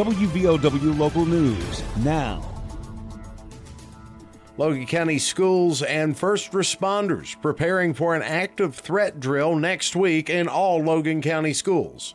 WVOW Local News now. Logan County schools and first responders preparing for an active threat drill next week in all Logan County schools.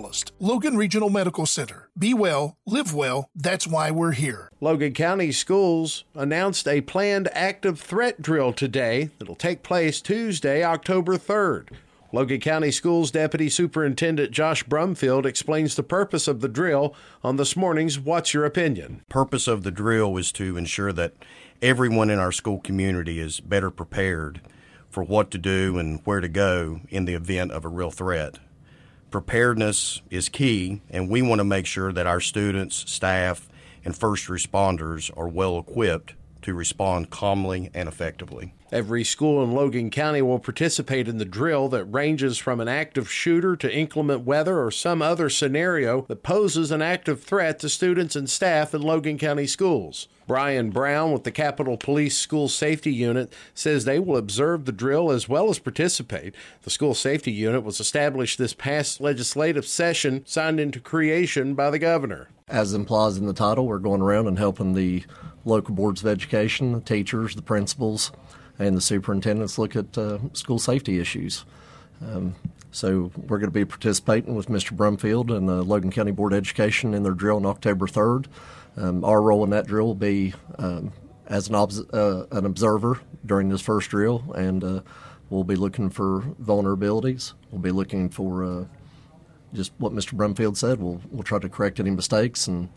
fullest. Logan Regional Medical Center. Be well, live well. That's why we're here. Logan County Schools announced a planned active threat drill today that'll take place Tuesday, October 3rd. Logan County Schools Deputy Superintendent Josh Brumfield explains the purpose of the drill on this morning's What's Your Opinion? Purpose of the drill is to ensure that everyone in our school community is better prepared for what to do and where to go in the event of a real threat preparedness is key, and we want to make sure that our students, staff, and first responders are well equipped to respond calmly and effectively. Every school in Logan County will participate in the drill that ranges from an active shooter to inclement weather or some other scenario that poses an active threat to students and staff in Logan County schools. Brian Brown with the Capitol Police School Safety Unit says they will observe the drill as well as participate. The School Safety Unit was established this past legislative session, signed into creation by the governor. As implies in the title, we're going around and helping the local boards of education, the teachers, the principals, and the superintendents look at uh, school safety issues. Um, so we're going to be participating with Mr. Brumfield and the Logan County Board of Education in their drill on October 3rd. Um, our role in that drill will be um, as an, obs- uh, an, observer during this first drill, and uh, we'll be looking for vulnerabilities. We'll be looking for uh, just what Mr. Brumfield said. We'll, we'll try to correct any mistakes and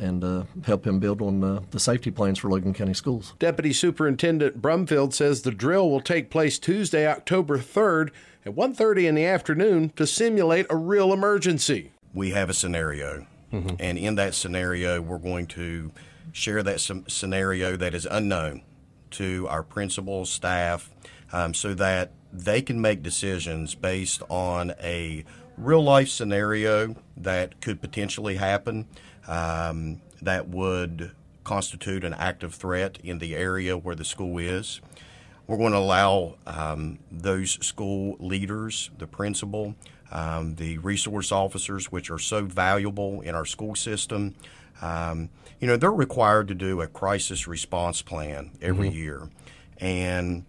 and uh, help him build on uh, the safety plans for Logan County schools. Deputy Superintendent Brumfield says the drill will take place Tuesday, October 3rd at 1:30 in the afternoon to simulate a real emergency. We have a scenario, mm-hmm. and in that scenario, we're going to share that scenario that is unknown to our principals, staff, um, so that they can make decisions based on a real life scenario that could potentially happen um, that would constitute an active threat in the area where the school is. We're going to allow um, those school leaders, the principal, um, the resource officers, which are so valuable in our school system, um, you know, they're required to do a crisis response plan every mm-hmm. year. And,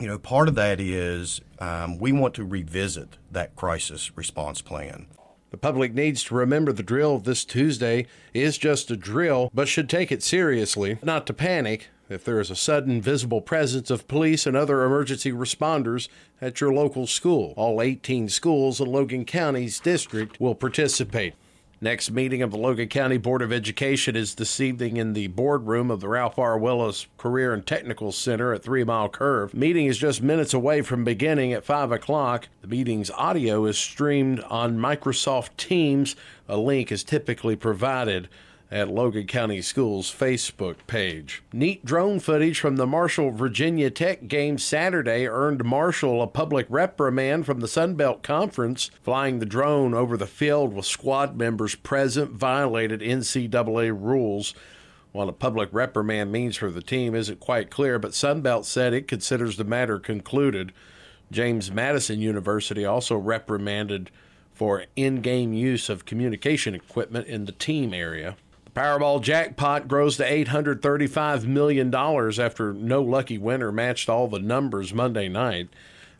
you know, part of that is um, we want to revisit that crisis response plan. The public needs to remember the drill this Tuesday is just a drill, but should take it seriously, not to panic if there is a sudden visible presence of police and other emergency responders at your local school. All 18 schools in Logan County's district will participate. Next meeting of the Logan County Board of Education is this evening in the boardroom of the Ralph R. Willis Career and Technical Center at Three Mile Curve. Meeting is just minutes away from beginning at 5 o'clock. The meeting's audio is streamed on Microsoft Teams. A link is typically provided at Logan County Schools Facebook page. Neat drone footage from the Marshall Virginia Tech game Saturday earned Marshall a public reprimand from the Sun Belt Conference. Flying the drone over the field with squad members present violated NCAA rules. What a public reprimand means for the team isn't quite clear, but Sunbelt said it considers the matter concluded. James Madison University also reprimanded for in game use of communication equipment in the team area. Powerball jackpot grows to $835 million after no lucky winner matched all the numbers Monday night.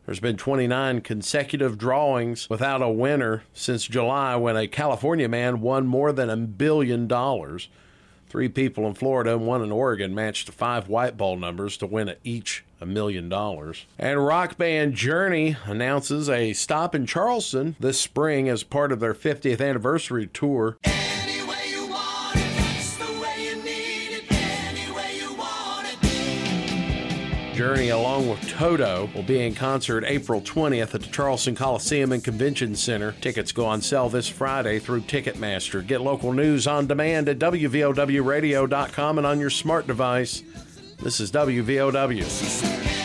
There's been 29 consecutive drawings without a winner since July when a California man won more than a billion dollars. Three people in Florida and one in Oregon matched five white ball numbers to win each a million dollars. And rock band Journey announces a stop in Charleston this spring as part of their 50th anniversary tour. Journey, along with Toto, will be in concert April 20th at the Charleston Coliseum and Convention Center. Tickets go on sale this Friday through Ticketmaster. Get local news on demand at WVOWradio.com and on your smart device. This is WVOW.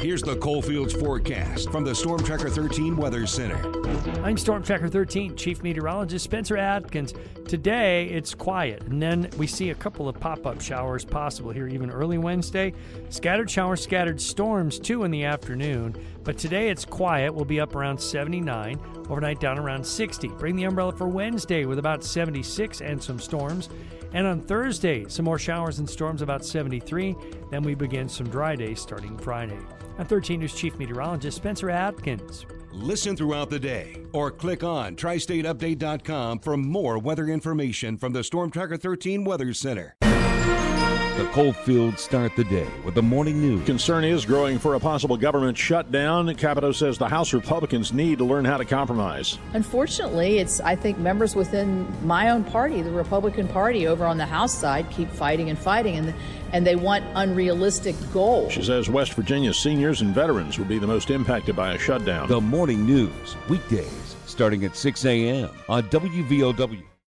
Here's the Coalfields forecast from the Storm Tracker 13 Weather Center. I'm Storm Tracker 13 Chief Meteorologist Spencer Atkins. Today it's quiet, and then we see a couple of pop up showers possible here even early Wednesday. Scattered showers, scattered storms too in the afternoon. But today it's quiet. We'll be up around 79, overnight down around 60. Bring the umbrella for Wednesday with about 76 and some storms. And on Thursday, some more showers and storms about 73. Then we begin some dry days starting Friday. I'm 13 News Chief Meteorologist Spencer Atkins. Listen throughout the day or click on tristateupdate.com for more weather information from the Storm Tracker 13 Weather Center. The Coalfields start the day with the morning news. Concern is growing for a possible government shutdown. Capito says the House Republicans need to learn how to compromise. Unfortunately, it's I think members within my own party, the Republican Party, over on the House side, keep fighting and fighting, and and they want unrealistic goals. She says West Virginia's seniors and veterans will be the most impacted by a shutdown. The morning news weekdays starting at 6 a.m. on WVOW.